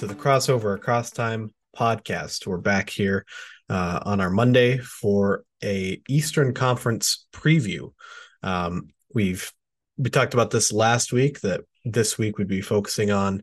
to the Crossover Across Time podcast. We're back here uh, on our Monday for a Eastern Conference preview. Um, we've we talked about this last week that this week we'd be focusing on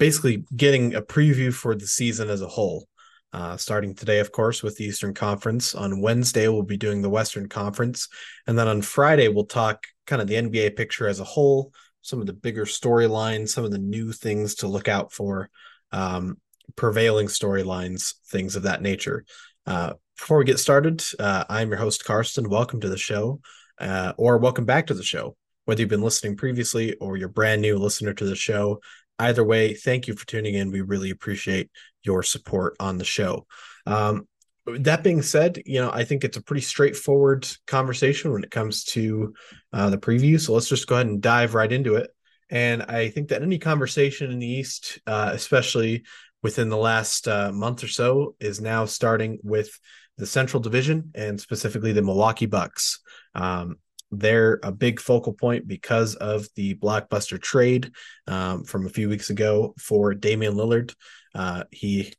basically getting a preview for the season as a whole. Uh, starting today, of course, with the Eastern Conference. On Wednesday, we'll be doing the Western Conference. And then on Friday, we'll talk kind of the NBA picture as a whole, some of the bigger storylines, some of the new things to look out for, um, prevailing storylines, things of that nature. Uh, before we get started, uh, I'm your host, Karston. Welcome to the show, uh, or welcome back to the show. Whether you've been listening previously or you're brand new listener to the show, either way, thank you for tuning in. We really appreciate your support on the show. Um, that being said, you know, I think it's a pretty straightforward conversation when it comes to uh, the preview. So let's just go ahead and dive right into it. And I think that any conversation in the East, uh, especially within the last uh, month or so, is now starting with the Central Division and specifically the Milwaukee Bucks. Um, they're a big focal point because of the blockbuster trade um, from a few weeks ago for Damian Lillard. Uh, he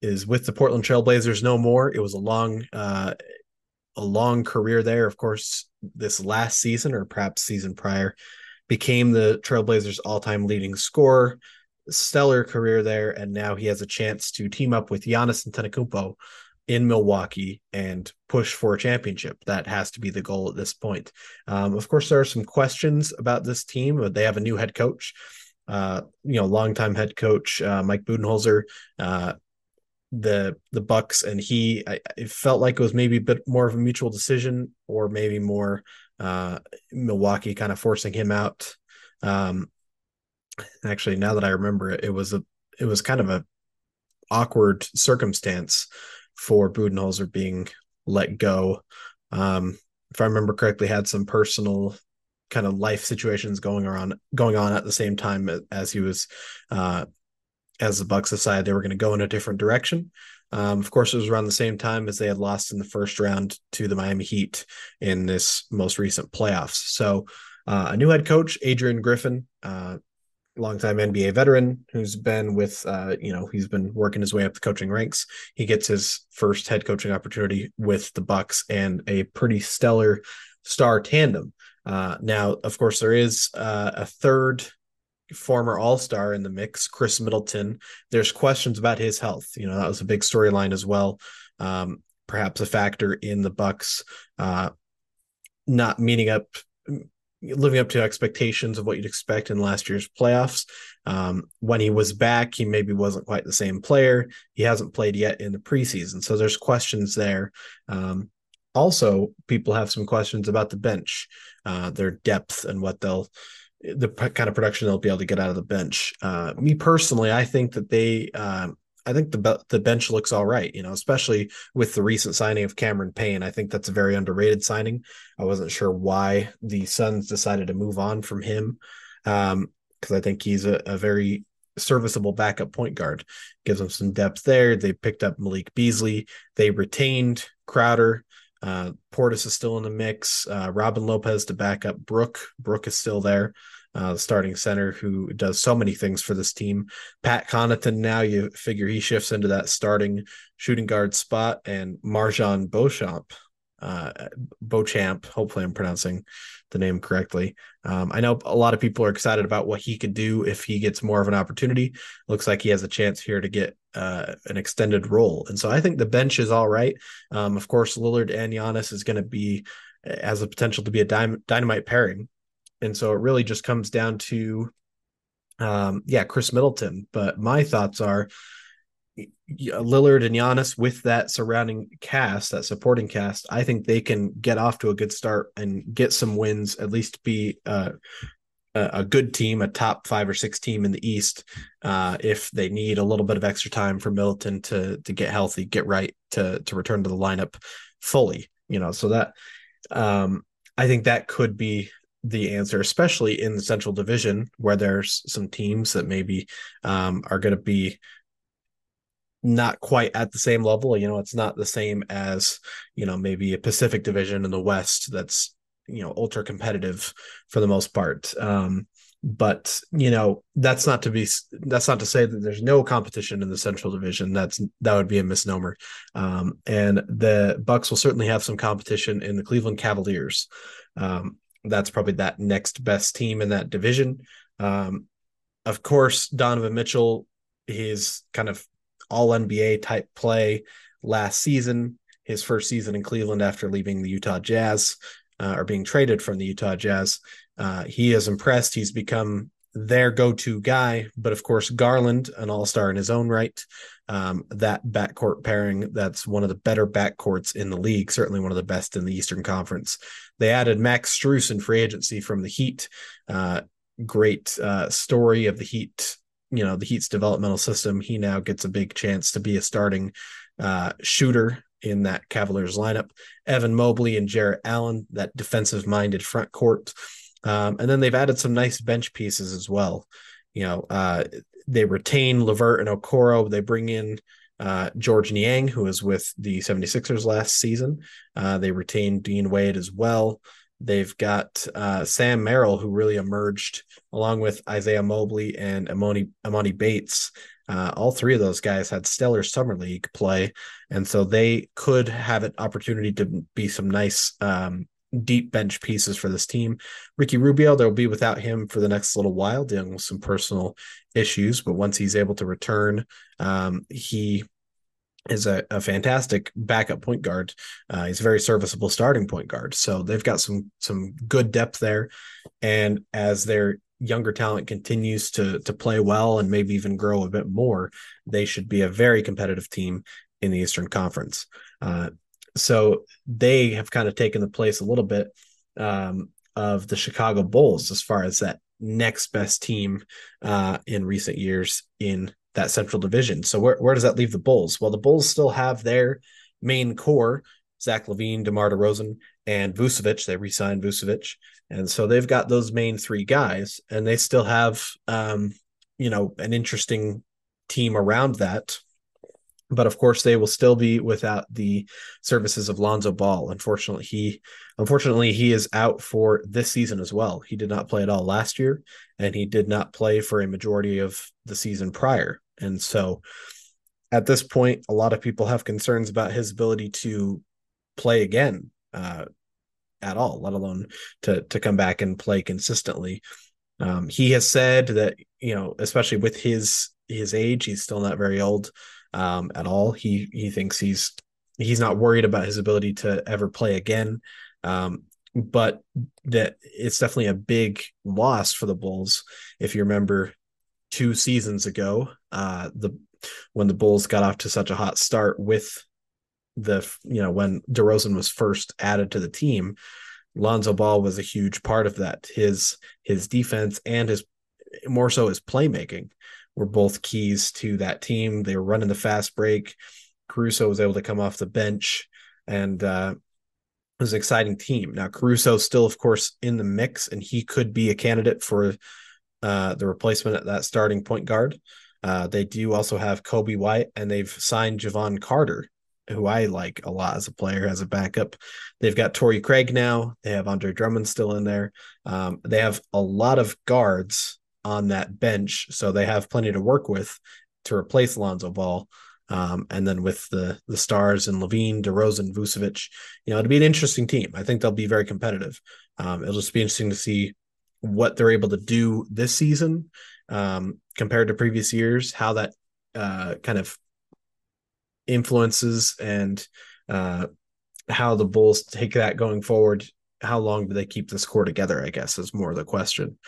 is with the Portland Trailblazers no more. It was a long, uh, a long career there. Of course, this last season or perhaps season prior became the Trailblazers' all-time leading scorer. Stellar career there, and now he has a chance to team up with Giannis Antetokounmpo in Milwaukee and push for a championship. That has to be the goal at this point. Um, of course, there are some questions about this team, but they have a new head coach. Uh, you know, longtime head coach uh, Mike Budenholzer. Uh, the the Bucks and he, I, it felt like it was maybe a bit more of a mutual decision, or maybe more uh, Milwaukee kind of forcing him out. Um, actually, now that I remember it, it was a it was kind of a awkward circumstance for Budenholzer being let go. Um, if I remember correctly, had some personal kind of life situations going on going on at the same time as he was uh, as the Bucks decided they were going to go in a different direction. Um, of course, it was around the same time as they had lost in the first round to the Miami Heat in this most recent playoffs. So, uh, a new head coach, Adrian Griffin, uh, longtime NBA veteran who's been with, uh, you know, he's been working his way up the coaching ranks. He gets his first head coaching opportunity with the Bucks and a pretty stellar star tandem. Uh, now, of course, there is uh, a third former All Star in the mix, Khris Middleton. There's questions about his health. You know, that was a big storyline as well. Um, perhaps a factor in the Bucks uh, not meeting up living up to expectations of what you'd expect in last year's playoffs. Um, when he was back, he maybe wasn't quite the same player. He hasn't played yet in the preseason, so there's questions there. Um, also, people have some questions about the bench, uh, their depth, and what they'll the kind of production they'll be able to get out of the bench. Uh, me personally, I think that they um, I think the the bench looks all right, you know, especially with the recent signing of Cameron Payne. I think that's a very underrated signing. I wasn't sure why the Suns decided to move on from him because um, I think he's a, a, very serviceable backup point guard. Gives them some depth there. They picked up Malik Beasley. They retained Crowder. Uh, Portis is still in the mix. Uh, Robin Lopez to back up Brook. Brook is still there uh, starting center who does so many things for this team. Pat Connaughton, now you figure he shifts into that starting shooting guard spot, and MarJon Beauchamp, uh, Beauchamp, hopefully I'm pronouncing the name correctly. Um, I know a lot of people are excited about what he could do if he gets more of an opportunity. Looks like he has a chance here to get uh, an extended role. And so I think the bench is all right. Um, of course, Lillard and Giannis is going to be has the potential to be a dynamite pairing and so it really just comes down to um yeah Khris middleton but my thoughts are lillard and Giannis with that surrounding cast that supporting cast i think they can get off to a good start and get some wins at least be uh, a good team, a top five or six team in the East, uh, if they need a little bit of extra time for Middleton to to get healthy, get right, to to return to the lineup fully. You know, so that um, I think that could be the answer, especially in the Central Division, where there's some teams that maybe um, are going to be not quite at the same level. You know, it's not the same as you know maybe a Pacific Division in the West that's you know ultra competitive for the most part. Um, but you know that's not to be that's not to say that there's no competition in the Central Division. That's that would be a misnomer. Um, and the Bucks will certainly have some competition in the Cleveland Cavaliers. Um, that's probably that next best team in that division. Um, of course, Donovan Mitchell, his kind of all NBA type play last season, his first season in Cleveland after leaving the Utah Jazz uh, or being traded from the Utah Jazz. Uh, he has impressed. He's become their go-to guy. But of course, Garland, an all-star in his own right, um, that backcourt pairing, that's one of the better backcourts in the league, certainly one of the best in the Eastern Conference. They added Max Strus in free agency from the Heat. Uh, great uh, story of the Heat, you know, the Heat's developmental system. He now gets a big chance to be a starting uh, shooter in that Cavaliers lineup. Evan Mobley and Jarrett Allen, that defensive minded front court. Um, and then they've added some nice bench pieces as well. You know, uh, they retain LeVert and Okoro. They bring in uh, Georges Niang, who was with the 76ers last season. Uh, they retained Dean Wade as well. They've got uh, Sam Merrill, who really emerged along with Isaiah Mobley and Emoni, Emoni Bates. Uh, all three of those guys had stellar summer league play, and so they could have an opportunity to be some nice um, deep bench pieces for this team. Ricky Rubio, they'll be without him for the next little while, dealing with some personal issues. But once he's able to return, um, he is a, a, fantastic backup point guard. Uh, he's a very serviceable starting point guard. So they've got some some good depth there. And as their younger talent continues to to play well and maybe even grow a bit more, they should be a very competitive team in the Eastern Conference. Uh, so they have kind of taken the place a little bit um, of the Chicago Bulls as far as that next best team uh, in recent years in that Central Division. So where where does that leave the Bulls? Well, the Bulls still have their main core: Zach LaVine, DeMar DeRozan, and Vucevic. They re-signed Vucevic, and so they've got those main three guys, and they still have um, you know an interesting team around that but of course they will still be without the services of Lonzo Ball. Unfortunately, he unfortunately he is out for this season as well. He did not play at all last year, and he did not play for a majority of the season prior. And so at this point, a lot of people have concerns about his ability to play again uh, at all, let alone to to come back and play consistently. Um, he has said that you know, especially with his his age, he's still not very old um, at all. He he thinks he's he's not worried about his ability to ever play again. Um, but that it's definitely a big loss for the Bulls. If you remember two seasons ago, uh, the when the Bulls got off to such a hot start with the you know when DeRozan was first added to the team, Lonzo Ball was a huge part of that. His his defense and his more so his playmaking were both keys to that team. They were running the fast break. Caruso was able to come off the bench, and uh, it was an exciting team. Now Caruso still, of course, in the mix, and he could be a candidate for uh, the replacement at that starting point guard. Uh, they do also have Coby White, and they've signed Jevon Carter, who I like a lot as a player, as a backup. They've got Torrey Craig now. They have Andre Drummond still in there. Um, they have a lot of guards on that bench, so they have plenty to work with to replace Lonzo Ball. Um, and then with the the stars and LaVine, DeRozan, Vucevic, you know, it'll be an interesting team. I think they'll be very competitive. Um, it'll just be interesting to see what they're able to do this season um, compared to previous years, how that uh, kind of influences and uh, how the Bulls take that going forward. How long do they keep this core together? I guess is more the question,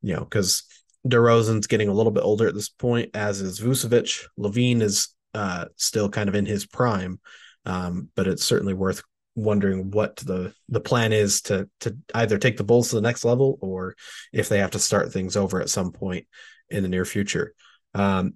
you know, because DeRozan's getting a little bit older at this point, as is Vucevic. LaVine is uh, still kind of in his prime, um, but it's certainly worth wondering what the the plan is to to either take the Bulls to the next level or if they have to start things over at some point in the near future. Um,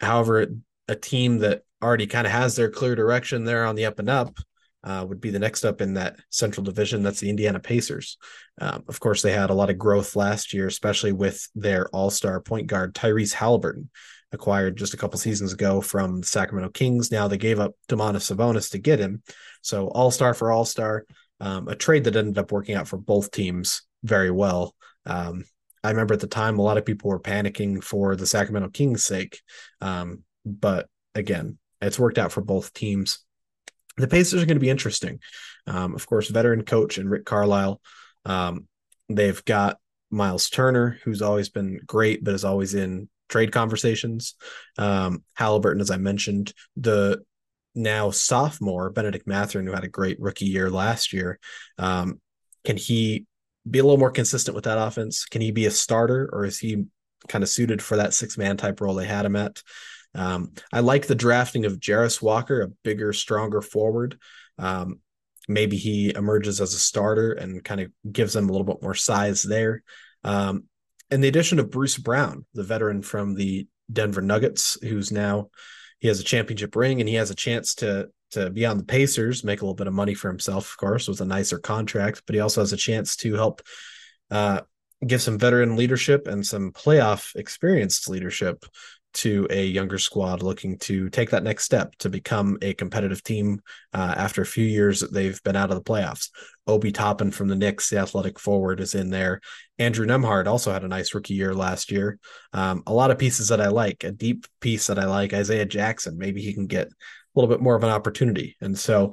however, a team that already kind of has their clear direction there on the up and up uh, would be the next up in that central division. That's the Indiana Pacers. Um, of course, they had a lot of growth last year, especially with their all star point guard, Tyrese Haliburton, acquired just a couple seasons ago from the Sacramento Kings. Now they gave up Domantas Sabonis to get him. So all star for all star, um, a trade that ended up working out for both teams very well. Um, I remember at the time a lot of people were panicking for the Sacramento Kings' sake. Um, but again, it's worked out for both teams. The Pacers are going to be interesting. Um, of course, veteran coach and Rick Carlisle. Um, they've got Miles Turner, who's always been great, but is always in trade conversations. Um, Haliburton, as I mentioned, the now sophomore Bennedict Mathurin, who had a great rookie year last year. Um, can he be a little more consistent with that offense? Can he be a starter, or is he kind of suited for that six man type role they had him at? Um, I like the drafting of Jarace Walker, a bigger, stronger forward. Um, maybe he emerges as a starter and kind of gives them a little bit more size there. Um, and the addition of Bruce Brown, the veteran from the Denver Nuggets, who's now he has a championship ring and he has a chance to to be on the Pacers, make a little bit of money for himself, of course, with a nicer contract, but he also has a chance to help uh, give some veteran leadership and some playoff experienced leadership to a younger squad looking to take that next step to become a competitive team uh, after a few years that they've been out of the playoffs. Obi Toppin from the Knicks, the athletic forward, is in there. Andrew Nembhard also had a nice rookie year last year. Um, a lot of pieces that I like, a deep piece that I like, Isaiah Jackson. Maybe he can get a little bit more of an opportunity. And so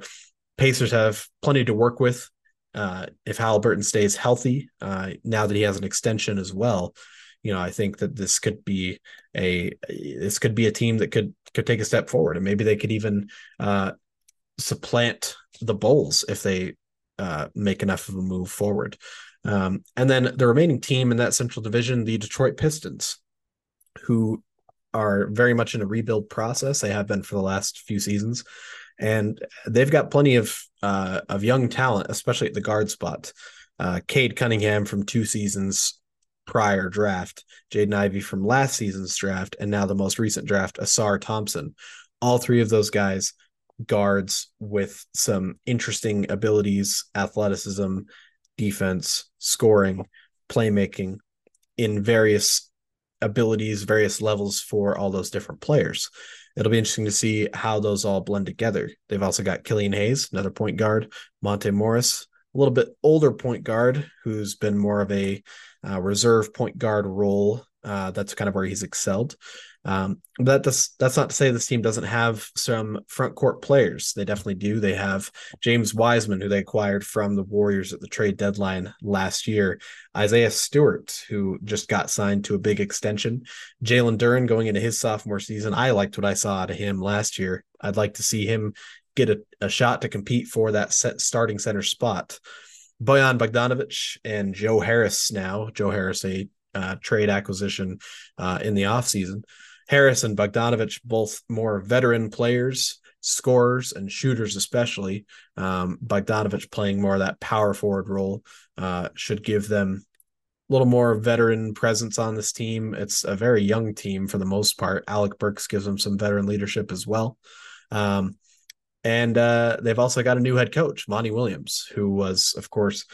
Pacers have plenty to work with. Uh, if Haliburton stays healthy, uh, now that he has an extension as well, you know, I think that this could be a this could be a team that could could take a step forward, and maybe they could even uh, supplant the Bulls if they uh, make enough of a move forward. Um, and then the remaining team in that Central Division, the Detroit Pistons, who are very much in a rebuild process. They have been for the last few seasons, and they've got plenty of uh, of young talent, especially at the guard spot. Uh, Cade Cunningham from two seasons prior draft, Jaden Ivey from last season's draft, and now the most recent draft, Ausar Thompson. All three of those guys guards with some interesting abilities, athleticism, defense, scoring, playmaking in various abilities, various levels for all those different players. It'll be interesting to see how those all blend together. They've also got Killian Hayes, another point guard, Monte Morris, a little bit older point guard who's been more of a uh, reserve point guard role. Uh, that's kind of where he's excelled. Um, but that's that's not to say this team doesn't have some front court players. They definitely do. They have James Wiseman, who they acquired from the Warriors at the trade deadline last year. Isaiah Stewart, who just got signed to a big extension. Jalen Duren going into his sophomore season. I liked what I saw out of him last year. I'd like to see him get a, a shot to compete for that starting center spot. Bojan Bogdanovic and Joe Harris now. Joe Harris, a uh, trade acquisition uh, in the offseason. Harris and Bogdanovic, both more veteran players, scorers and shooters, especially. Um, Bogdanovic playing more of that power forward role uh, should give them a little more veteran presence on this team. It's a very young team for the most part. Alec Burks gives them some veteran leadership as well. Um, and uh, they've also got a new head coach, Monty Williams, who was, of course,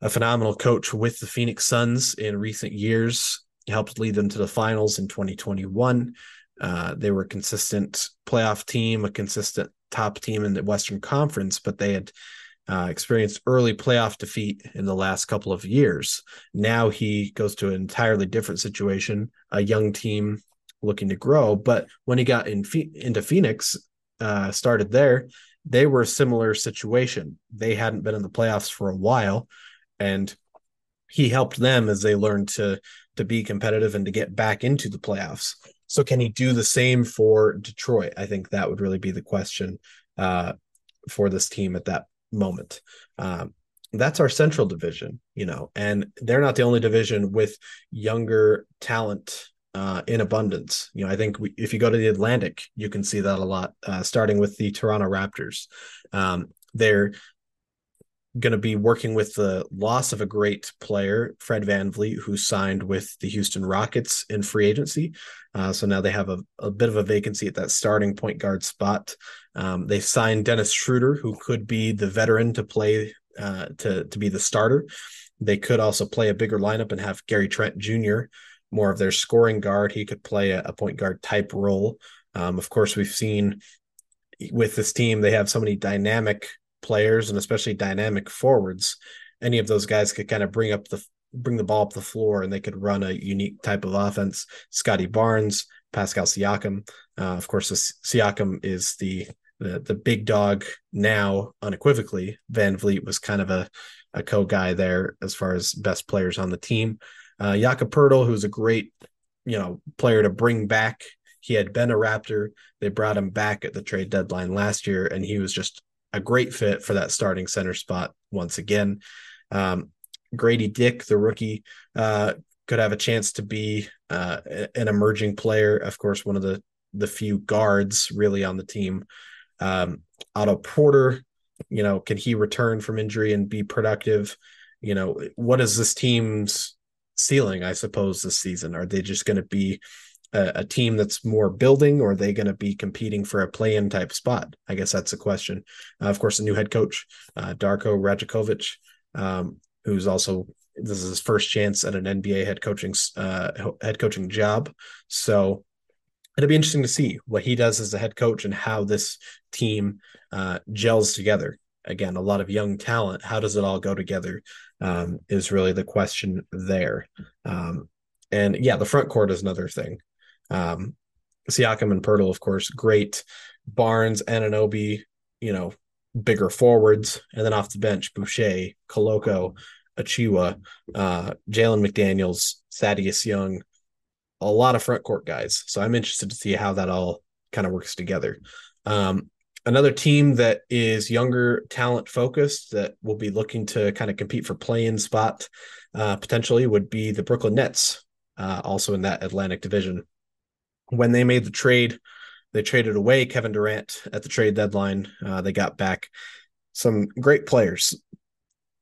a phenomenal coach with the Phoenix Suns in recent years. He helped lead them to the finals in 2021. Uh, they were a consistent playoff team, a consistent top team in the Western Conference, but they had uh, experienced early playoff defeat in the last couple of years. Now he goes to an entirely different situation, a young team looking to grow. But when he got in into Phoenix, uh, started there, they were a similar situation. They hadn't been in the playoffs for a while, and he helped them as they learned to to be competitive and to get back into the playoffs. So, can he do the same for Detroit? I think that would really be the question uh, for this team at that moment. Um, that's our central division, you know, and they're not the only division with younger talent uh, in abundance. You know, I think we, if you go to the Atlantic, you can see that a lot, uh, starting with the Toronto Raptors. Um, they're going to be working with the loss of a great player, Fred VanVleet, who signed with the Houston Rockets in free agency. Uh, so now they have a, a, bit of a vacancy at that starting point guard spot. Um, they signed Dennis Schroeder, who could be the veteran to play uh, to to be the starter. They could also play a bigger lineup and have Gary Trent Jr more of their scoring guard. He could play a, a point guard type role. Um, of course, we've seen with this team, they have so many dynamic players and especially dynamic forwards. Any of those guys could kind of bring up the bring the ball up the floor and they could run a unique type of offense. Scottie Barnes, Pascal Siakam. Uh, of course, Siakam is the, the the big dog now, unequivocally. VanVleet was kind of a a co guy there as far as best players on the team. Uh, Jakob Poeltl, who's a great you know player to bring back. He had been a Raptor. They brought him back at the trade deadline last year, and he was just a great fit for that starting center spot once again. Um, Gradey Dick, the rookie, uh, could have a chance to be uh, an emerging player. Of course, one of the the few guards really on the team. Um, Otto Porter, you know, can he return from injury and be productive? You know, what is this team's ceiling? I suppose this season are they just going to be a, a, team that's more building, or are they going to be competing for a play-in type spot? I guess that's the question. Uh, of course, the new head coach, uh, Darko Rajakovic, um, who's also this is his first chance at an NBA head coaching uh, head coaching job. So it'll be interesting to see what he does as a head coach and how this team uh, gels together. Again, a lot of young talent. How does it all go together? Um, is really the question there. Um, and yeah, the front court is another thing. Um, Siakam and Poeltl, of course, great. Barnes, Anunoby, you know, bigger forwards, and then off the bench, Boucher, Koloko, Achiuwa, uh, Jalen McDaniels, Thaddeus Young, a lot of front court guys. So I'm interested to see how that all kind of works together. Um, another team that is younger talent focused that will be looking to kind of compete for play-in spot uh, potentially would be the Brooklyn Nets, uh, also in that Atlantic division when they made the trade, they traded away Kevin Durant at the trade deadline. Uh, they got back some great players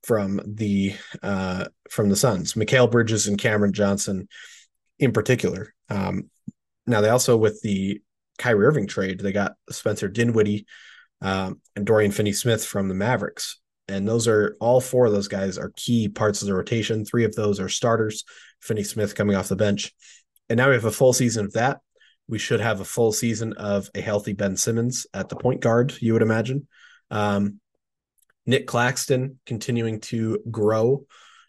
from the uh, from the Suns, Mikal Bridges and Cameron Johnson, in particular. Um, now they also with the Kyrie Irving trade, they got Spencer Dinwiddie um, and Dorian Finney-Smith from the Mavericks, and those are all four of those guys are key parts of the rotation. Three of those are starters. Finney-Smith coming off the bench, and now we have a full season of that we should have a full season of a healthy Ben Simmons at the point guard, you would imagine. Um, Nic Claxton continuing to grow.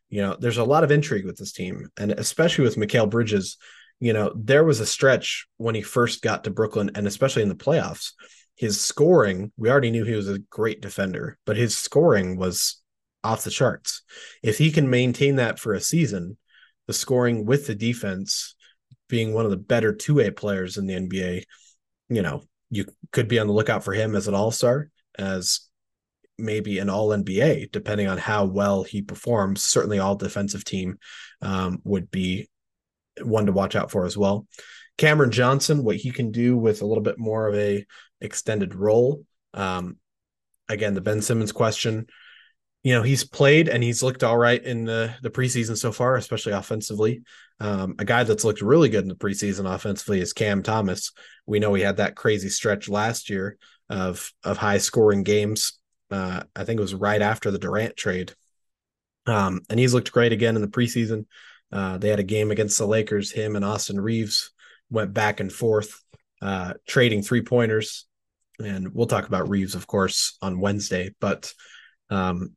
You know, there's a lot of intrigue with this team, and especially with Mikal Bridges. You know, there was a stretch when he first got to Brooklyn, and especially in the playoffs, his scoring, we already knew he was a great defender, but his scoring was off the charts. If he can maintain that for a season, the scoring with the defense being one of the better two way players in the NBA, you know, you could be on the lookout for him as an all star, as maybe an all NBA, depending on how well he performs. Certainly, all defensive team um, would be one to watch out for as well. Cameron Johnson, what he can do with a little bit more of a extended role. Um, again, the Ben Simmons question you know he's played and he's looked all right in the the preseason so far, especially offensively. Um, a guy that's looked really good in the preseason offensively is Cam Thomas. We know he had that crazy stretch last year of of high scoring games. Uh, I think it was right after the Durant trade, um, and he's looked great again in the preseason. Uh, they had a game against the Lakers. Him and Austin Reaves went back and forth, uh, trading three pointers, and we'll talk about Reeves, of course, on Wednesday. But um,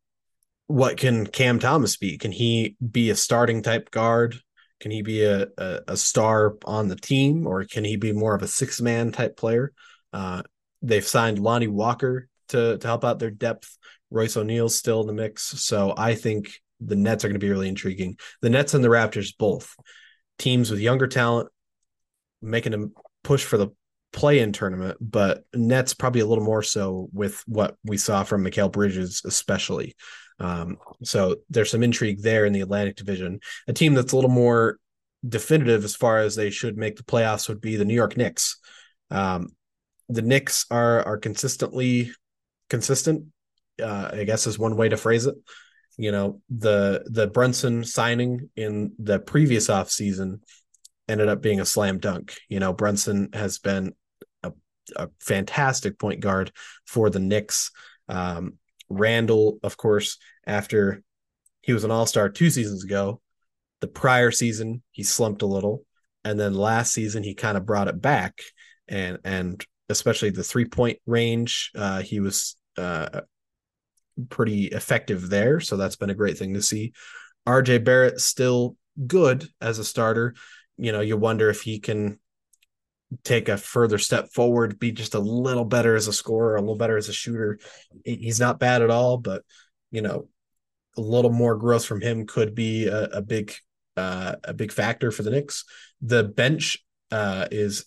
what can Cam Thomas be? Can he be a starting type guard? Can he be a, a, a star on the team, or can he be more of a six man type player? Uh, they've signed Lonnie Walker to to help out their depth. Royce O'Neale's still in the mix, so I think the Nets are going to be really intriguing. The Nets and the Raptors both teams with younger talent, making a push for the play-in tournament, but Nets probably a little more so with what we saw from Mikal Bridges, especially. Um, so there's some intrigue there in the Atlantic Division. A team that's a little more definitive as far as they should make the playoffs would be the New York Knicks. Um, the Knicks are are consistently consistent. Uh, I guess is one way to phrase it. You know, the the Brunson signing in the previous off season ended up being a slam dunk. You know, Brunson has been a, a fantastic point guard for the Knicks. Um, Randle, of course, after he was an all star two seasons ago. The prior season, he slumped a little. And then last season, he kind of brought it back. And, and especially the three point range, uh, he was uh, pretty effective there. So that's been a great thing to see. RJ Barrett still good as a starter. You know, you wonder if he can take a further step forward, be just a little better as a scorer, a little better as a shooter. He's not bad at all, but you know, a little more growth from him could be a, a big uh, a big factor for the Knicks. The bench uh, is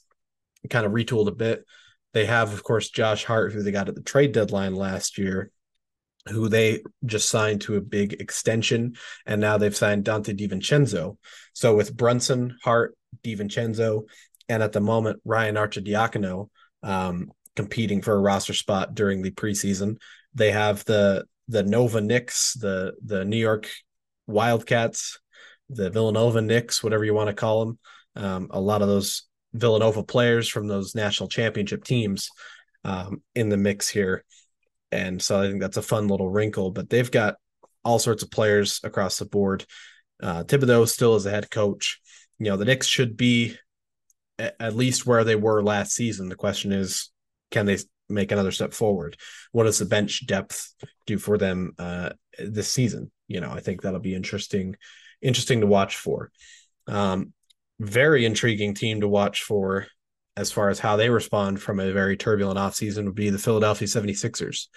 kind of retooled a bit. They have, of course, Josh Hart, who they got at the trade deadline last year, who they just signed to a big extension, and now they've signed Donte DiVincenzo. So with Brunson, Hart, DiVincenzo, and at the moment Ryan Arcidiacono um, competing for a roster spot during the preseason, they have the the Nova Knicks, the the New York Wildcats, the Villanova Knicks, whatever you want to call them. Um, a lot of those Villanova players from those national championship teams um, in the mix here. And so I think that's a fun little wrinkle, but they've got all sorts of players across the board. Uh, Thibodeau still is a head coach. You know, the Knicks should be at least where they were last season. The question is, can they make another step forward? What does the bench depth do for them uh, this season? You know, I think that'll be interesting, interesting to watch for. Um, very intriguing team to watch for as far as how they respond from a very turbulent offseason would be the Philadelphia 76ers.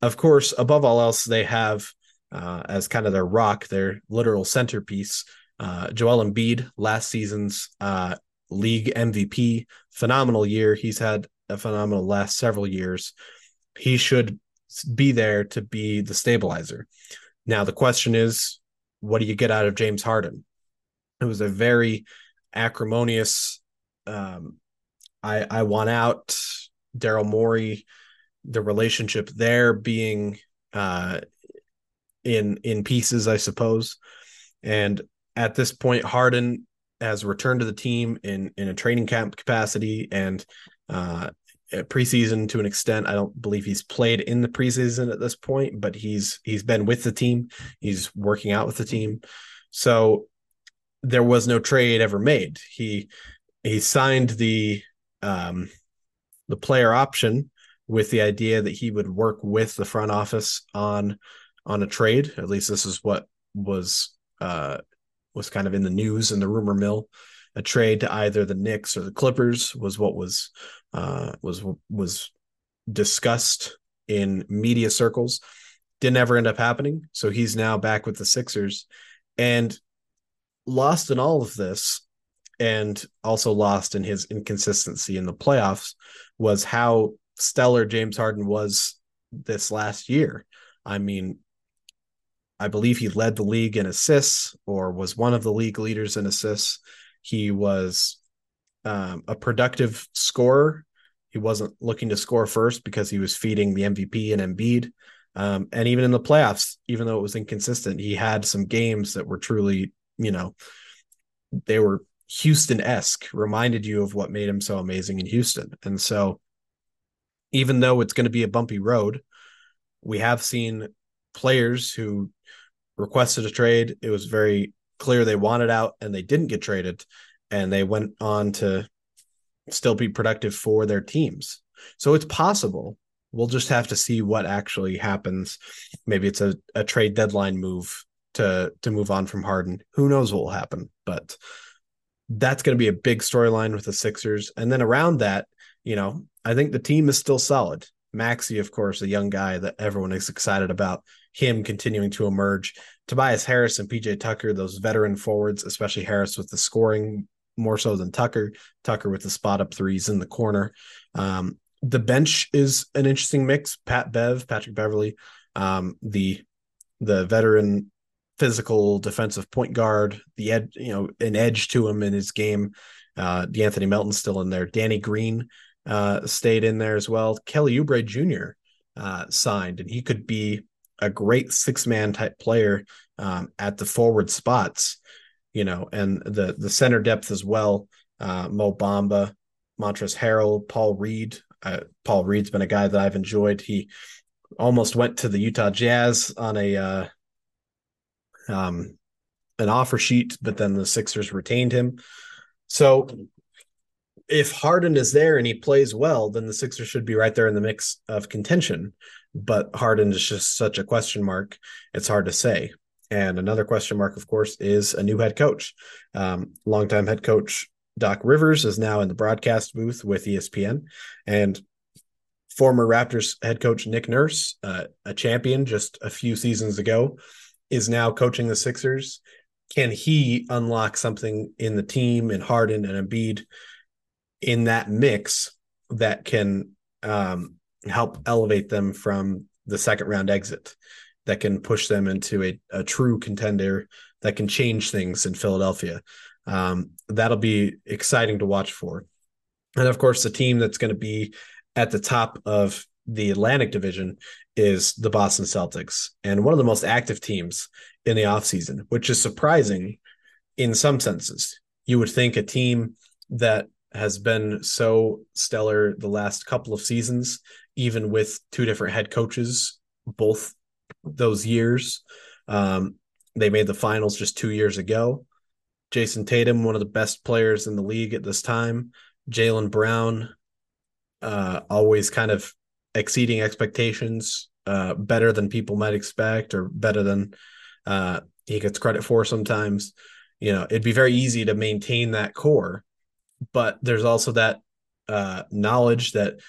Of course, above all else, they have uh, as kind of their rock, their literal centerpiece, uh, Joel Embiid, last season's uh, league MVP, phenomenal year. He's had a phenomenal last several years. He should be there to be the stabilizer. Now, the question is, what do you get out of James Harden? It was a very acrimonious, um, I, I want out, Daryl Morey, the relationship there being uh, in in pieces, I suppose. And at this point, Harden has returned to the team in in a training camp capacity and uh, preseason to an extent. I don't believe he's played in the preseason at this point, but he's he's been with the team. He's working out with the team. So there was no trade ever made. He he signed the um, the player option with the idea that he would work with the front office on on a trade. At least this is what was uh, was kind of in the news and the rumor mill. A trade to either the Knicks or the Clippers was what was uh, was was discussed in media circles. Didn't ever end up happening. So he's now back with the Sixers, and lost in all of this, and also lost in his inconsistency in the playoffs was how stellar James Harden was this last year. I mean, I believe he led the league in assists or was one of the league leaders in assists. He was um, a productive scorer. He wasn't looking to score first because he was feeding the MVP and Embiid. Um, and even in the playoffs, even though it was inconsistent, he had some games that were truly, you know, they were Houston esque, reminded you of what made him so amazing in Houston. And so, even though it's going to be a bumpy road, we have seen players who requested a trade. It was very clear they wanted out and they didn't get traded. And they went on to still be productive for their teams. So it's possible. We'll just have to see what actually happens. Maybe it's a, a trade deadline move to to move on from Harden. Who knows what will happen? But that's going to be a big storyline with the Sixers. And then around that, you know, I think the team is still solid. Maxey, of course, a young guy that everyone is excited about him continuing to emerge. Tobias Harris and PJ Tucker, those veteran forwards, especially Harris with the scoring more so than Tucker. Tucker with the spot up threes in the corner. Um, the bench is an interesting mix. Pat Bev, Patrick Beverley, um, the the veteran physical defensive point guard, the ed, you know, an edge to him in his game. Uh, De'Anthony Melton's still in there. Danny Green uh, stayed in there as well. Kelly Oubre Jr. Uh, signed, and he could be a great six man type player um, at the forward spots, you know, and the the center depth as well. Uh, Mo Bamba, Montrezl Harrell, Paul Reed. Uh, Paul Reed's been a guy that I've enjoyed. He almost went to the Utah Jazz on a uh, um, an offer sheet, but then the Sixers retained him. So if Harden is there and he plays well, then the Sixers should be right there in the mix of contention. But Harden is just such a question mark. It's hard to say. And another question mark, of course, is a new head coach. Um, longtime head coach Doc Rivers is now in the broadcast booth with ESPN, and former Raptors head coach Nick Nurse, uh, a champion just a few seasons ago, is now coaching the Sixers. Can he unlock something in the team and Harden and Embiid in that mix that can um, help elevate them from the second round exit? That can push them into a, a true contender that can change things in Philadelphia. Um, that'll be exciting to watch for. And of course, the team that's going to be at the top of the Atlantic Division is the Boston Celtics, and one of the most active teams in the offseason, which is surprising in some senses. You would think a team that has been so stellar the last couple of seasons, even with two different head coaches, both those years. Um, they made the finals just two years ago. Jayson Tatum, one of the best players in the league at this time. Jaylen Brown, uh, always kind of exceeding expectations, uh, better than people might expect, or better than uh, he gets credit for sometimes. You know, it'd be very easy to maintain that core, but there's also that uh, knowledge that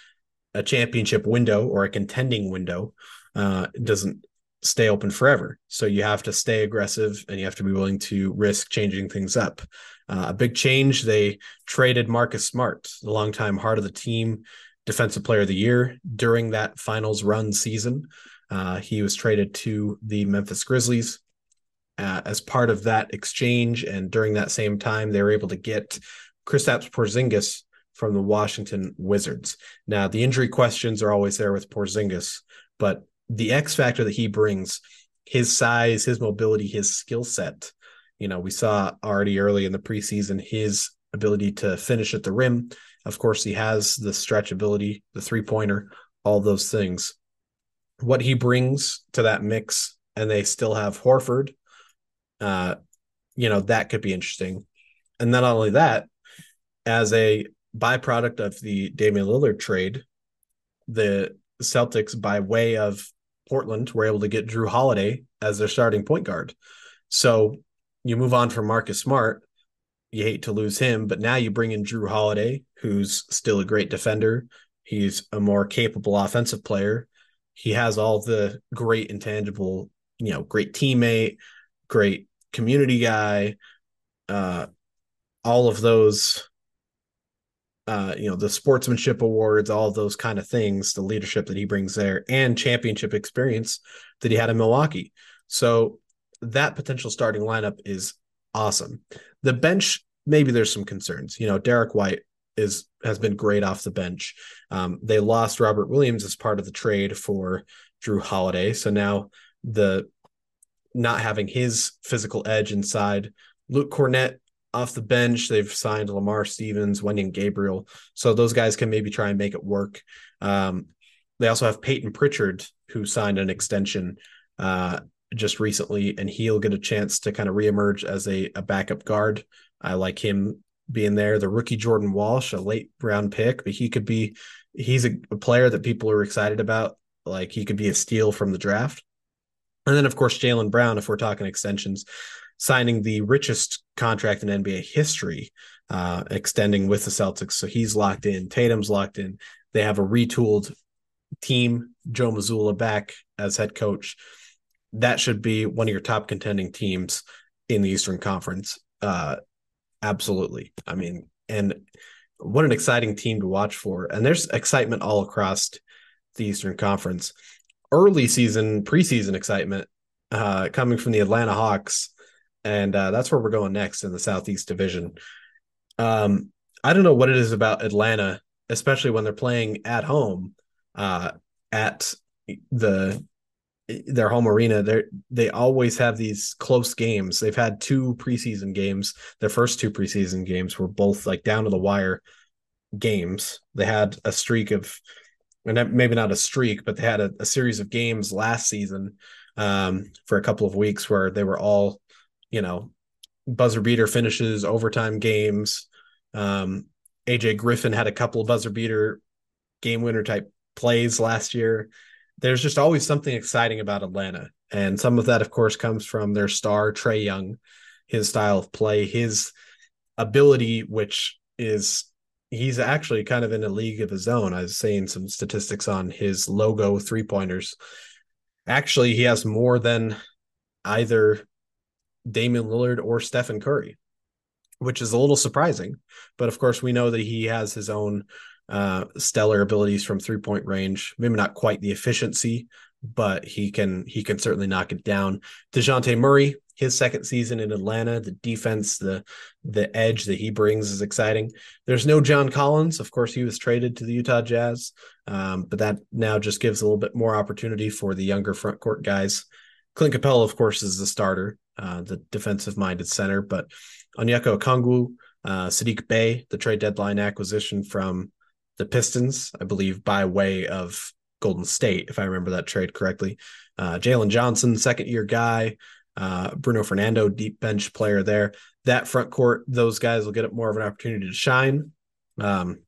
a championship window or a contending window uh, doesn't stay open forever. So you have to stay aggressive and you have to be willing to risk changing things up. Uh, a big change, they traded Marcus Smart, the longtime heart of the team, defensive player of the year during that finals run season. Uh, he was traded to the Memphis Grizzlies. Uh, as part of that exchange, and during that same time, they were able to get Kristaps Porzingis from the Washington Wizards. Now, the injury questions are always there with Porzingis, but the X factor that he brings, his size, his mobility, his skill set. You know, we saw already early in the preseason his ability to finish at the rim. Of course, he has the stretch ability, the three pointer, all those things. What he brings to that mix, and they still have Horford, uh, you know, that could be interesting. And not only that, as a byproduct of the Damian Lillard trade, the Celtics, by way of Portland, were able to get Jrue Holiday as their starting point guard. So you move on from Marcus Smart. You hate to lose him, but now you bring in Jrue Holiday, who's still a great defender. He's a more capable offensive player. He has all the great intangible, you know, great teammate, great community guy, uh, all of those uh, you know, the sportsmanship awards, all those kind of things, the leadership that he brings there, and championship experience that he had in Milwaukee. So that potential starting lineup is awesome. The bench, maybe there's some concerns. You know, Derrick White is has been great off the bench. Um, they lost Robert Williams as part of the trade for Jrue Holiday, so now the not having his physical edge inside. Luke Kornet off the bench. They've signed Lamar Stevens, Wenyen Gabriel. So those guys can maybe try and make it work. Um, they also have Payton Pritchard, who signed an extension uh, just recently, and he'll get a chance to kind of reemerge as a, a backup guard. I like him being there. The rookie Jordan Walsh, a late round pick, but he could be he's a, a player that people are excited about. Like he could be a steal from the draft. And then, of course, Jaylen Brown, if we're talking extensions signing the richest contract in NBA history, uh, extending with the Celtics. So he's locked in. Tatum's locked in. They have a retooled team. Joe Mazzulla back as head coach. That should be one of your top contending teams in the Eastern Conference. Uh, absolutely. I mean, and what an exciting team to watch for. And there's excitement all across the Eastern Conference. Early season, preseason excitement uh, coming from the Atlanta Hawks and uh, that's where we're going next in the Southeast Division. Um, I don't know what it is about Atlanta, especially when they're playing at home, uh, at the their home arena. They they always have these close games. They've had two preseason games. Their first two preseason games were both like down to the wire games. They had a streak of, and maybe not a streak, but they had a, a series of games last season um, for a couple of weeks where they were all you know, buzzer beater finishes, overtime games. Um, AJ Griffin had a couple of buzzer beater game winner type plays last year. There's just always something exciting about Atlanta. And some of that, of course, comes from their star, Trae Young, his style of play, his ability, which is he's actually kind of in a league of his own. I was saying some statistics on his logo three pointers. Actually, he has more than either Damian Lillard or Stephen Curry, which is a little surprising. But of course, we know that he has his own uh, stellar abilities from three point range. Maybe not quite the efficiency, but he can he can certainly knock it down. Dejounte Murray, his second season in Atlanta, the defense, the the edge that he brings is exciting. There's no John Collins, of course, he was traded to the Utah Jazz, um, but that now just gives a little bit more opportunity for the younger front court guys. Clint Capela, of course, is the starter, uh, the defensive minded center, but Onyeka Okongwu, uh, Saddiq Bey, the trade deadline acquisition from the Pistons, I believe, by way of Golden State, if I remember that trade correctly. Uh, Jalen Johnson, second year guy. Uh, Bruno Fernando, deep bench player there. That front court, those guys will get more of an opportunity to shine. Um,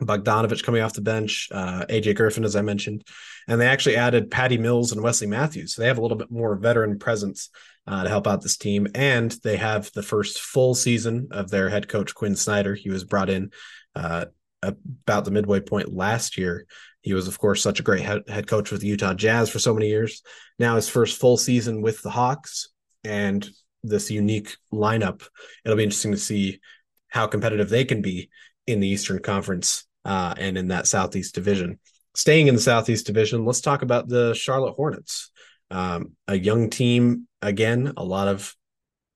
Bogdanovic coming off the bench, uh, AJ Griffin, as I mentioned, and they actually added Patty Mills and Wesley Matthews. So they have a little bit more veteran presence uh, to help out this team. And they have the first full season of their head coach, Quin Snyder. He was brought in uh, about the midway point last year. He was, of course, such a great head, coach with the Utah Jazz for so many years. Now his first full season with the Hawks and this unique lineup. It'll be interesting to see how competitive they can be in the Eastern Conference uh, and in that Southeast Division. Staying in the Southeast Division, let's talk about the Charlotte Hornets. Um, a young team, again, a lot of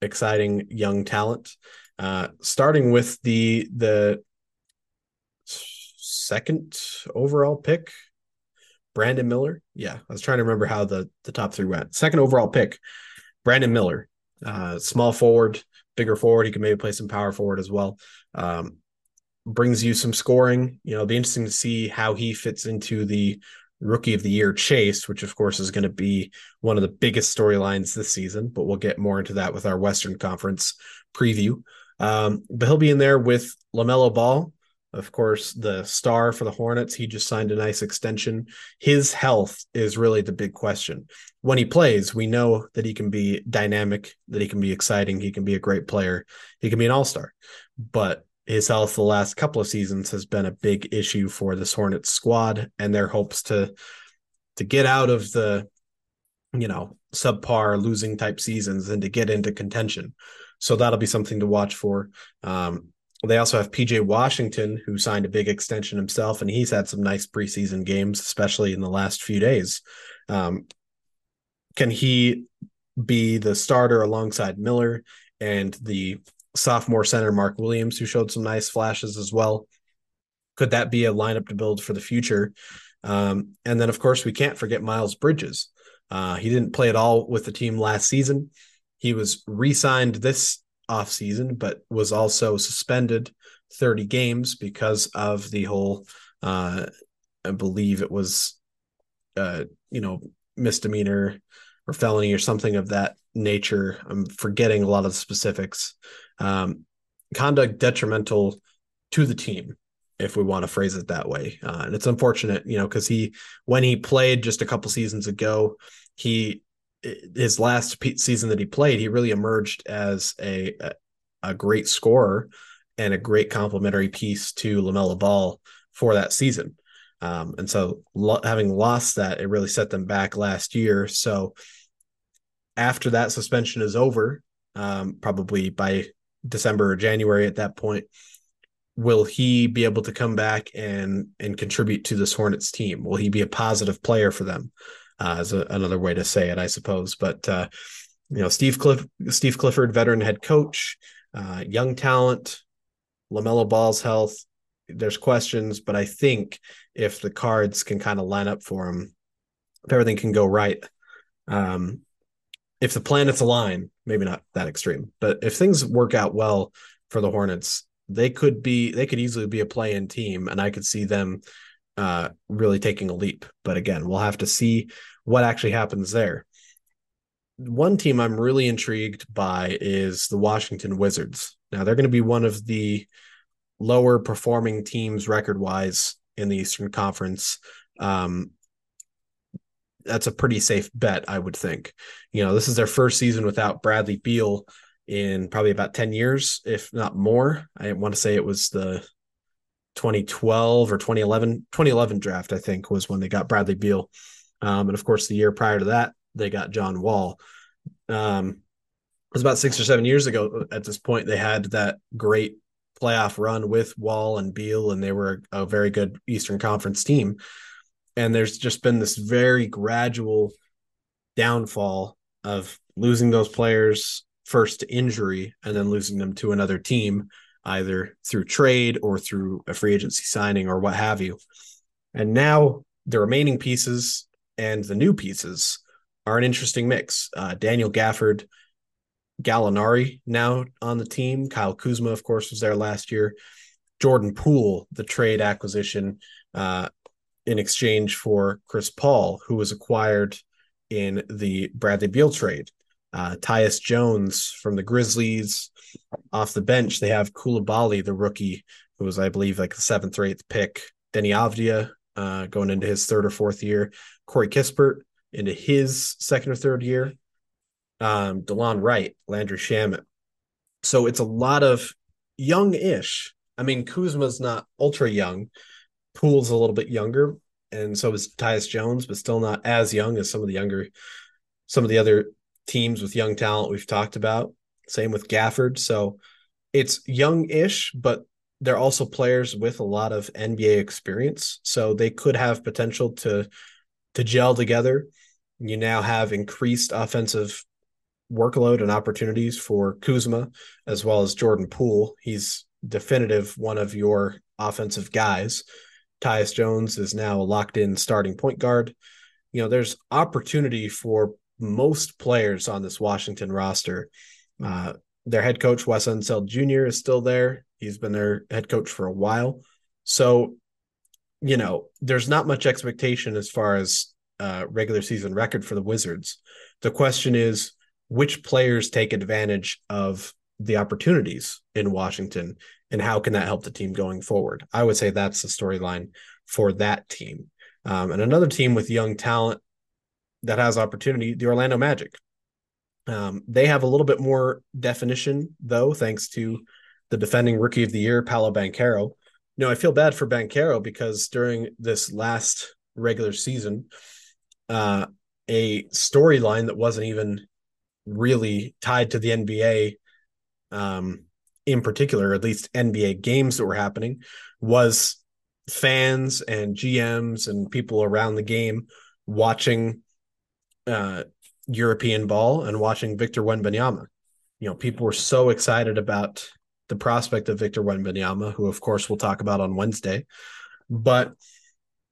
exciting young talent. Uh, starting with the the second overall pick, Brandon Miller. Yeah, I was trying to remember how the the top three went. Second overall pick, Brandon Miller, uh, small forward, bigger forward. He can maybe play some power forward as well. Um, brings you some scoring. You know, it'll be interesting to see how he fits into the rookie of the year chase, which of course is going to be one of the biggest storylines this season. But we'll get more into that with our Western Conference preview. Um, but he'll be in there with LaMelo Ball, of course, the star for the Hornets, he just signed a nice extension. His health is really the big question. When he plays, we know that he can be dynamic, that he can be exciting, he can be a great player, he can be an all star. But his health the last couple of seasons has been a big issue for this Hornets squad and their hopes to to get out of the you know subpar losing type seasons and to get into contention. So that'll be something to watch for. Um, they also have PJ Washington, who signed a big extension himself, and he's had some nice preseason games, especially in the last few days. Um, can he be the starter alongside Miller and the sophomore center Mark Williams, who showed some nice flashes as well? Could that be a lineup to build for the future? Um, and then, of course, we can't forget Miles Bridges. Uh, he didn't play at all with the team last season. He was re signed this offseason, but was also suspended 30 games because of the whole, uh, I believe it was, uh, you know, misdemeanor or felony or something of that nature. I'm forgetting a lot of the specifics. Um, conduct detrimental to the team, if we want to phrase it that way. Uh, and it's unfortunate, you know, because he, when he played just a couple seasons ago, he his last season that he played, he really emerged as a a great scorer and a great complementary piece to LaMelo Ball for that season. Um, and so, lo- having lost that, it really set them back last year. So, after that suspension is over, um, probably by December or January at that point, will he be able to come back and and contribute to this Hornets team? Will he be a positive player for them? Uh, is a, another way to say it, I suppose. But uh, you know, Steve Cliff, Steve Clifford, veteran head coach, uh, young talent, Lamelo Ball's health. There's questions, but I think if the cards can kind of line up for him, if everything can go right, um, if the planets align, maybe not that extreme, but if things work out well for the Hornets, they could be they could easily be a play-in team, and I could see them uh, really taking a leap. But again, we'll have to see what actually happens there. One team I'm really intrigued by is the Washington Wizards. Now, they're going to be one of the lower performing teams record wise in the Eastern Conference. Um, that's a pretty safe bet, I would think. You know, this is their first season without Bradley Beal in probably about 10 years, if not more. I want to say it was the 2012 or 2011 2011 draft, I think, was when they got Bradley Beal. Um, and of course, the year prior to that, they got John Wall. Um, it was about six or seven years ago at this point, they had that great playoff run with Wall and Beal, and they were a very good Eastern Conference team. And there's just been this very gradual downfall of losing those players first to injury and then losing them to another team, either through trade or through a free agency signing or what have you. And now the remaining pieces and the new pieces are an interesting mix. Uh, Daniel Gafford Gallinari now on the team. Kyle Kuzma, of course, was there last year. Jordan Poole, the trade acquisition uh, in exchange for Chris Paul, who was acquired in the Bradley Beal trade. Uh, Tyus Jones from the Grizzlies off the bench. They have Coulibaly, the rookie, who was, I believe, like the seventh or eighth pick. Deni Avdija uh, going into his third or fourth year. Corey Kispert into his second or third year um, Delon Wright, Landry Shamet. So it's a lot of young-ish. I mean, Kuzma's not ultra young. Poole's a little bit younger, and so is Tyus Jones, but still not as young as some of the younger, some of the other teams with young talent we've talked about. Same with Gafford. So it's young-ish, but they're also players with a lot of NBA experience. So they could have potential to to gel together. You now have increased offensive workload and opportunities for Kuzma as well as Jordan Poole. He's definitive one of your offensive guys. Tyus Jones is now a locked in starting point guard. You know, there's opportunity for most players on this Washington roster. Uh, their head coach, Wes Unseld Jr., is still there. He's been their head coach for a while. So, you know, there's not much expectation as far as uh, regular season record for the Wizards. The question is, which players take advantage of the opportunities in Washington and how can that help the team going forward? I would say that's the storyline for that team. Um, and another team with young talent that has opportunity, the Orlando Magic. Um, they have a little bit more definition, though, thanks to the defending rookie of the year, Paolo Banchero. You know, I feel bad for Banchero because during this last regular season, uh, a storyline that wasn't even really tied to the NBA, um, in particular, at least NBA games that were happening, was fans and GMs and people around the game watching uh, European ball and watching Victor Wembanyama. You know, people were so excited about the prospect of Victor Wembanyama, who of course we'll talk about on Wednesday. But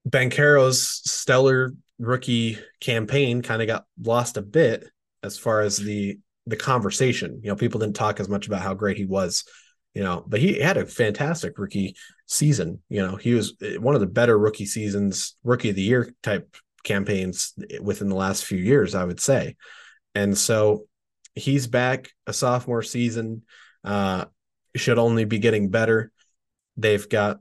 Banchero's stellar rookie campaign kind of got lost a bit as far as the the conversation. You know, people didn't talk as much about how great he was, you know, but he had a fantastic rookie season. You know, he was eh, one of the better rookie seasons, rookie of the year type campaigns within the last few years, I would say. And so he's back a sophomore season, uh, should only be getting better. They've got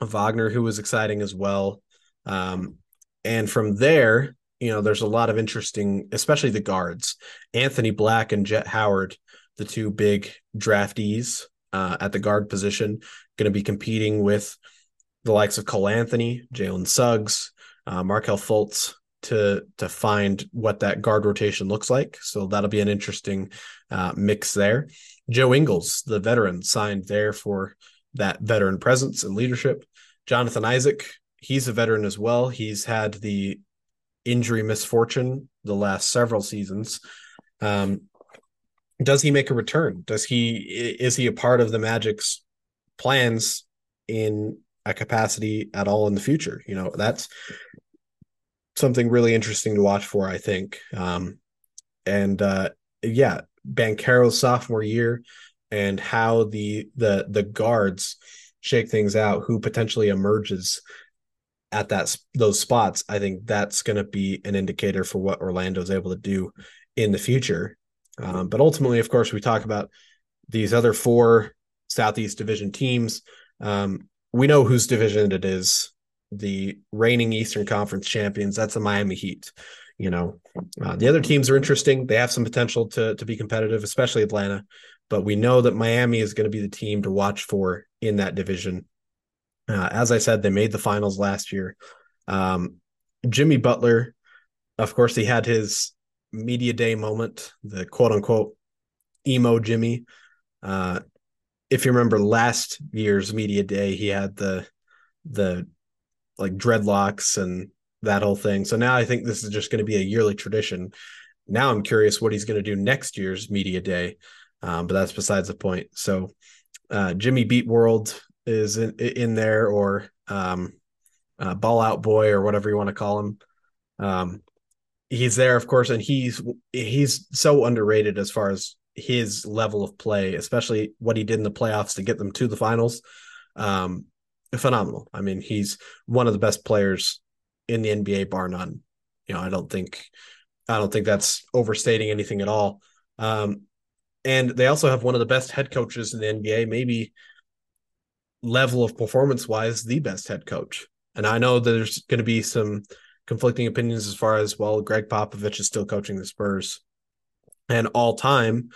Wagner, who was exciting as well. Um, and from there, you know, there's a lot of interesting, especially the guards. Anthony Black and Jett Howard, the two big draftees uh, at the guard position, going to be competing with the likes of Cole Anthony, Jalen Suggs, uh, Markelle Fultz to to find what that guard rotation looks like. So that'll be an interesting uh, mix there. Joe Ingles, the veteran, signed there for that veteran presence and leadership. Jonathan Isaac, he's a veteran as well. He's had the injury misfortune the last several seasons. Um, does he make a return? Does he is he a part of the Magic's plans in a capacity at all in the future? You know, that's something really interesting to watch for, I think. Um, and uh, yeah, Banchero's sophomore year and how the the the guards shake things out, who potentially emerges at that those spots, I think that's going to be an indicator for what Orlando is able to do in the future. Um, but ultimately, of course, we talk about these other four Southeast Division teams. Um, we know whose division it is the reigning Eastern Conference champions. That's the Miami Heat. You know, uh, the other teams are interesting. They have some potential to to be competitive, especially Atlanta. But we know that Miami is going to be the team to watch for in that division. Uh, as I said, they made the finals last year. Um, Jimmy Butler, of course, he had his media day moment, the quote unquote emo Jimmy. Uh, if you remember last year's media day, he had the the like dreadlocks and that whole thing. So now I think this is just going to be a yearly tradition. Now I'm curious what he's going to do next year's media day, um, but that's besides the point. So uh, Jimmy Beat World is in, in there, or um, uh, Ball Out Boy, or whatever you want to call him. Um, he's there, of course, and he's he's so underrated as far as his level of play, especially what he did in the playoffs to get them to the finals. Um, phenomenal. I mean, he's one of the best players in the NBA, bar none. You know, I don't think I don't think that's overstating anything at all. Um, and they also have one of the best head coaches in the NBA, maybe level of performance wise, the best head coach. And I know there's going to be some conflicting opinions as far as well. Gregg Popovich is still coaching the Spurs, and all time,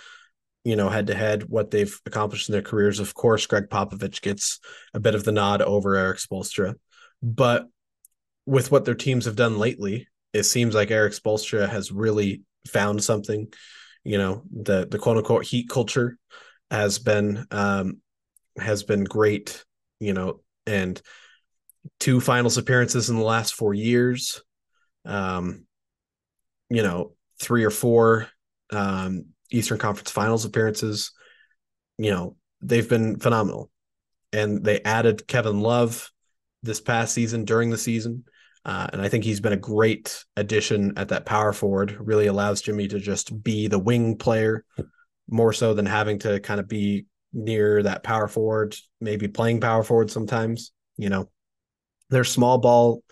you know, head to head, what they've accomplished in their careers. Of course, Gregg Popovich gets a bit of the nod over Erik Spoelstra, but with what their teams have done lately, it seems like Erik Spoelstra has really found something. You know, the the quote unquote heat culture has been um, has been great. You know, and two finals appearances in the last four years. Um, you know, three or four um, Eastern Conference Finals appearances. You know, they've been phenomenal, and they added Kevin Love this past season during the season. Uh, and I think he's been a great addition at that power forward. Really allows Jimmy to just be the wing player more so than having to kind of be near that power forward, maybe playing power forward sometimes. You know, they're small ball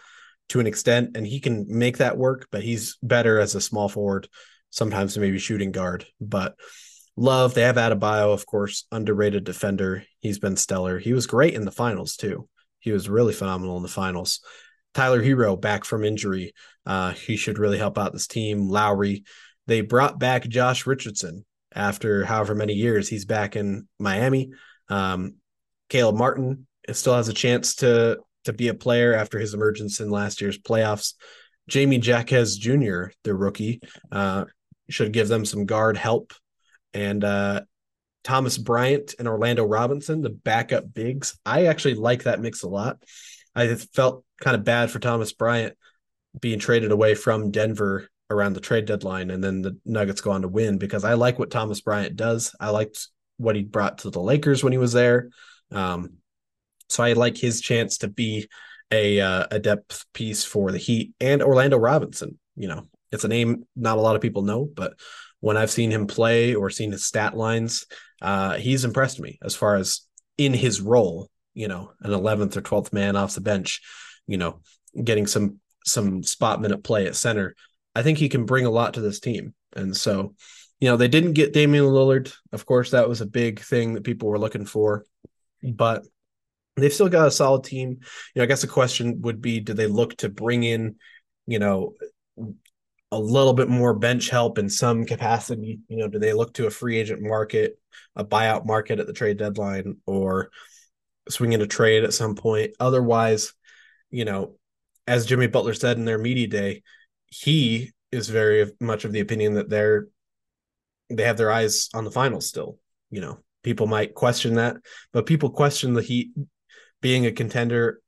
to an extent, and he can make that work, but he's better as a small forward, sometimes maybe shooting guard. But Love, they have Adebayo, of course, underrated defender. He's been stellar. He was great in the finals too. He was really phenomenal in the finals. Tyler Herro back from injury. Uh, he should really help out this team. Lowry. They brought back Josh Richardson after however many years he's back in Miami. Um, Caleb Martin still has a chance to to be a player after his emergence in last year's playoffs. Jamie Jaquez Jr., the rookie, uh, should give them some guard help. And uh, Thomas Bryant and Orlando Robinson, the backup bigs. I actually like that mix a lot. I felt kind of bad for Thomas Bryant being traded away from Denver around the trade deadline, and then the Nuggets go on to win because I like what Thomas Bryant does. I liked what he brought to the Lakers when he was there. Um, so I like his chance to be a uh, a depth piece for the Heat and Orlando Robinson. You know, it's a name not a lot of people know, but when I've seen him play or seen his stat lines, uh, he's impressed me as far as in his role. You know, an 11th or 12th man off the bench. You know, getting some some spot minute play at center. I think he can bring a lot to this team, and so. You know, they didn't get Damian Lillard. Of course, that was a big thing that people were looking for. But they've still got a solid team. You know, I guess the question would be do they look to bring in, you know, a little bit more bench help in some capacity? You know, do they look to a free agent market, a buyout market at the trade deadline, or swing into trade at some point? Otherwise, you know, as Jimmy Butler said in their media day, he is very much of the opinion that they're they have their eyes on the finals still. You know, people might question that, but people question the Heat being a contender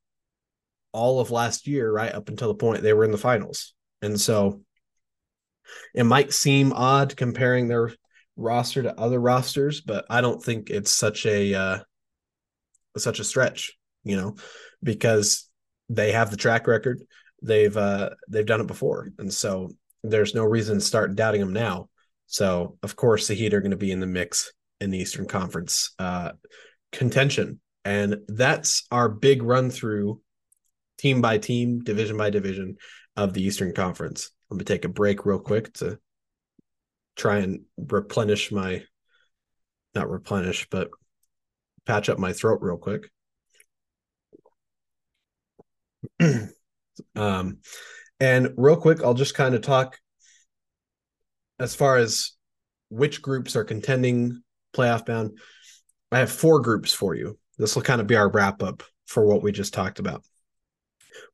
all of last year, right up until the point they were in the finals. And so it might seem odd comparing their roster to other rosters, but I don't think it's such a uh, such a stretch, you know, because they have the track record. They've uh, they've done it before, and so there's no reason to start doubting them now. So of course the Heat are going to be in the mix in the Eastern Conference uh, contention and that's our big run through team by team, division by division of the Eastern Conference. Let me take a break real quick to try and replenish my not replenish, but patch up my throat real quick. um, and real quick, I'll just kind of talk as far as which groups are contending playoff bound. I have four groups for you. This will kind of be our wrap up for what we just talked about.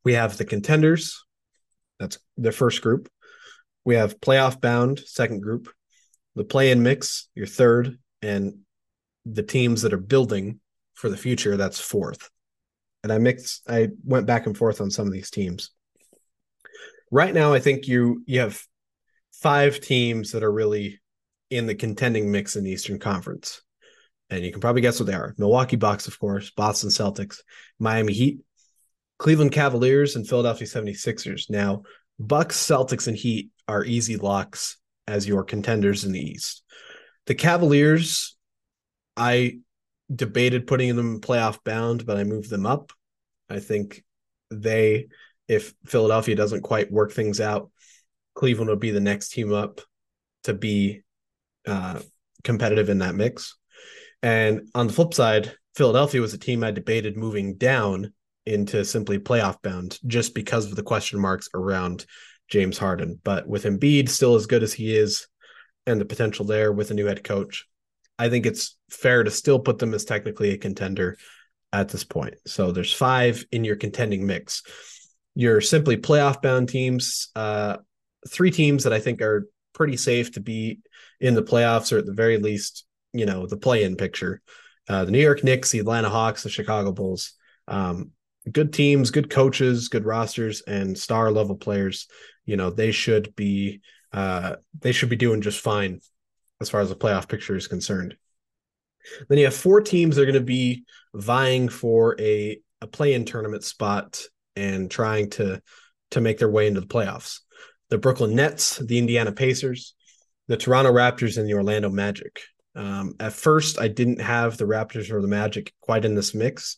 We have the contenders, that's the first group. We have playoff bound, second group, the play in mix, your third, and the teams that are building for the future, that's fourth. And I mixed, I went back and forth on some of these teams. Right now, I think you you have five teams that are really in the contending mix in the Eastern Conference. And you can probably guess what they are. Milwaukee Bucks, of course, Boston Celtics, Miami Heat, Cleveland Cavaliers, and Philadelphia 76ers. Now, Bucks, Celtics, and Heat are easy locks as your contenders in the East. The Cavaliers, I debated putting them playoff bound, but I moved them up. I think they, if Philadelphia doesn't quite work things out, Cleveland would be the next team up to be uh, competitive in that mix. And on the flip side, Philadelphia was a team I debated moving down into simply playoff bound just because of the question marks around James Harden. But with Embiid still as good as he is and the potential there with a new head coach, I think it's fair to still put them as technically a contender at this point. So there's five in your contending mix. You're simply playoff bound teams, uh, three teams that I think are pretty safe to be in the playoffs or at the very least, you know, the play in picture. Uh, the New York Knicks, the Atlanta Hawks, the Chicago Bulls. Um, good teams, good coaches, good rosters, and star level players. You know, they should be uh, they should be doing just fine as far as the playoff picture is concerned. Then you have four teams that are going to be vying for a a play-in tournament spot and trying to to make their way into the playoffs. The Brooklyn Nets, the Indiana Pacers, the Toronto Raptors, and the Orlando Magic. Um, at first, I didn't have the Raptors or the Magic quite in this mix,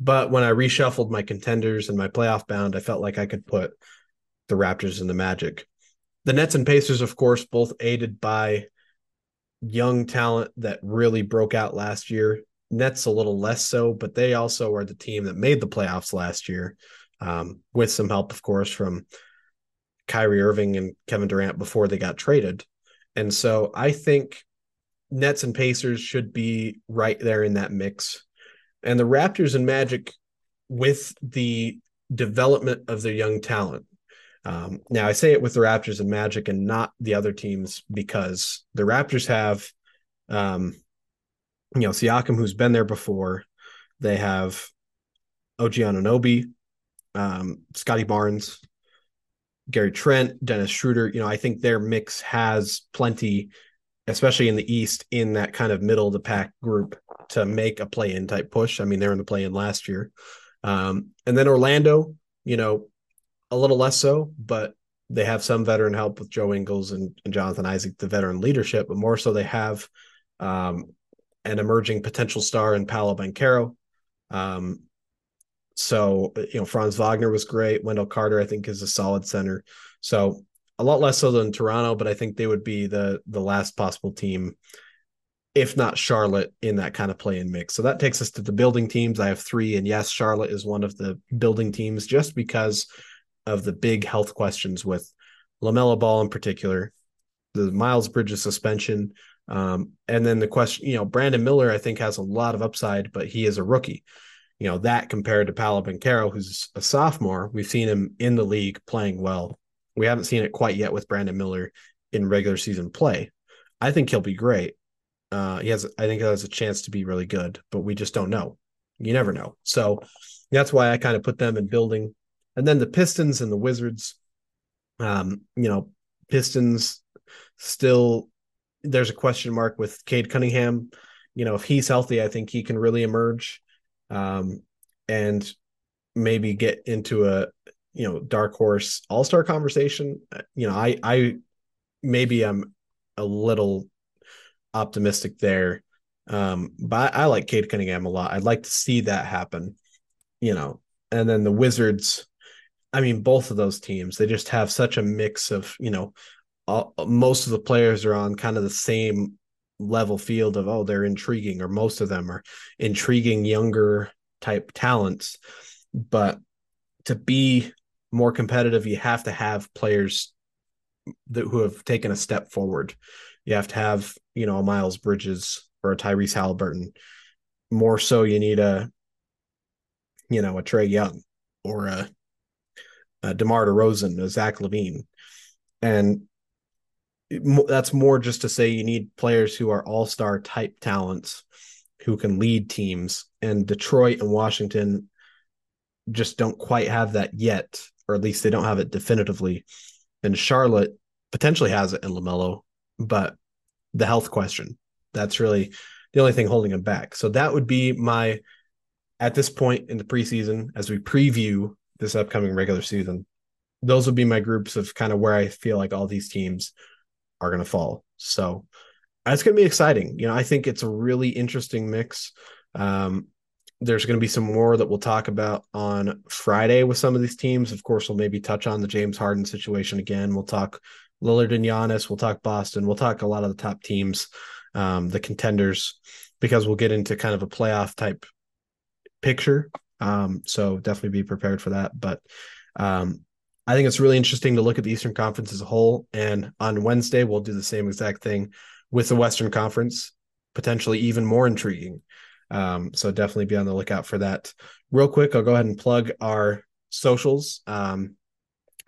but when I reshuffled my contenders and my playoff bound, I felt like I could put the Raptors and the Magic. The Nets and Pacers, of course, both aided by young talent that really broke out last year. Nets a little less so, but they also are the team that made the playoffs last year, um, with some help, of course, from Kyrie Irving and Kevin Durant before they got traded. And so I think Nets and Pacers should be right there in that mix. And the Raptors and Magic, with the development of their young talent, um, now, I say it with the Raptors and Magic and not the other teams because the Raptors have, um, you know, Siakam, who's been there before. They have OG Anunoby, um, Scottie Barnes, Gary Trent, Dennis Schroeder. You know, I think their mix has plenty, especially in the East, in that kind of middle of the pack group to make a play in type push. I mean, they're in the play in last year. Um, and then Orlando, you know, a little less so, but they have some veteran help with Joe Ingles and, and Jonathan Isaac, the veteran leadership, but more so they have um, an emerging potential star in Paolo Banchero. Um, so, you know, Franz Wagner was great. Wendell Carter, I think, is a solid center. So a lot less so than Toronto, but I think they would be the the last possible team, if not Charlotte, in that kind of play in mix. So that takes us to the building teams. I have three, and yes, Charlotte is one of the building teams just because of the big health questions with LaMelo Ball in particular, the Miles Bridges suspension, um, and then the question, you know, Brandon Miller, I think has a lot of upside, but he is a rookie. You know, that compared to Paolo Banchero, who's a sophomore, we've seen him in the league playing well. We haven't seen it quite yet with Brandon Miller in regular season play. I think he'll be great. Uh, he has, I think, he has a chance to be really good, but we just don't know. You never know. So that's why I kind of put them in building and then the Pistons and the Wizards. Um, you know, Pistons still there's a question mark with Cade Cunningham. You know, if he's healthy, I think he can really emerge um, and maybe get into a you know dark horse all star conversation. You know, I I maybe I'm a little optimistic there, um, but I, like Cade Cunningham a lot. I'd like to see that happen. You know, and then the Wizards. I mean, both of those teams, they just have such a mix of, you know, all, most of the players are on kind of the same level field of, oh, they're intriguing, or most of them are intriguing younger type talents. But to be more competitive, you have to have players that who have taken a step forward. You have to have, you know, a Miles Bridges or a Tyrese Haliburton. More so, you need a, you know, a Trae Young or a, a DeMar DeRozan, a Zach LaVine. And that's more just to say you need players who are all star type talents who can lead teams. And Detroit and Washington just don't quite have that yet, or at least they don't have it definitively. And Charlotte potentially has it in LaMelo, but the health question that's really the only thing holding him back. So that would be my at this point in the preseason as we preview this upcoming regular season. Those would be my groups of kind of where I feel like all these teams are going to fall. So it's going to be exciting. You know, I think it's a really interesting mix. Um, there's going to be some more that we'll talk about on Friday with some of these teams. Of course, we'll maybe touch on the James Harden situation again. We'll talk Lillard and Giannis. We'll talk Boston. We'll talk a lot of the top teams, um, the contenders, because we'll get into kind of a playoff type picture. Um, so definitely be prepared for that. But um, I think it's really interesting to look at the Eastern Conference as a whole. And on Wednesday, we'll do the same exact thing with the Western Conference, potentially even more intriguing. Um, so definitely be on the lookout for that. Real quick, I'll go ahead and plug our socials. Um,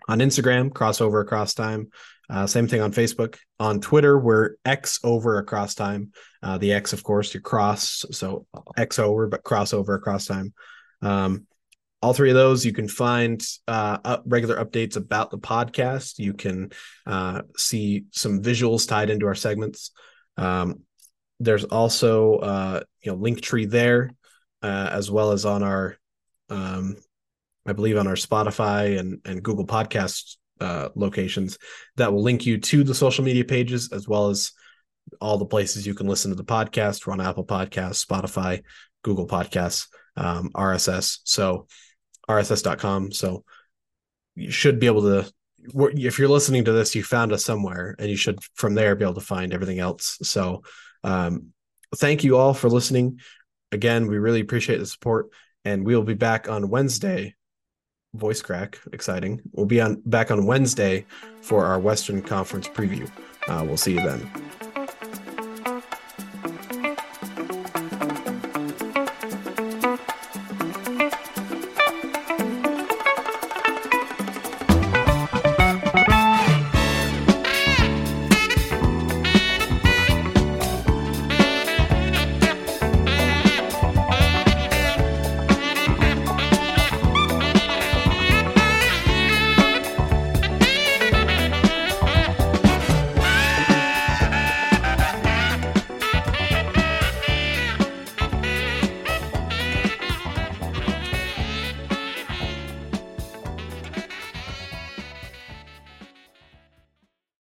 on Instagram, crossover across time. Uh, same thing on Facebook. On Twitter, we're X over across time. Uh, the X, of course, your cross, so X over, but crossover across time. Um, all three of those you can find uh, up regular updates about the podcast you can uh, see some visuals tied into our segments um, there's also uh, you know Linktree there uh, as well as on our um, i believe on our spotify and, and google podcast uh, locations that will link you to the social media pages as well as all the places you can listen to the podcast we're on apple podcasts spotify google podcasts um, rss so rss.com. So you should be able to, if you're listening to this, you found us somewhere and you should from there be able to find everything else. So um, thank you all for listening. Again, we really appreciate the support and we will be back on Wednesday. Voice crack, exciting. We'll be on back on Wednesday for our Western Conference preview. Uh, we'll see you then.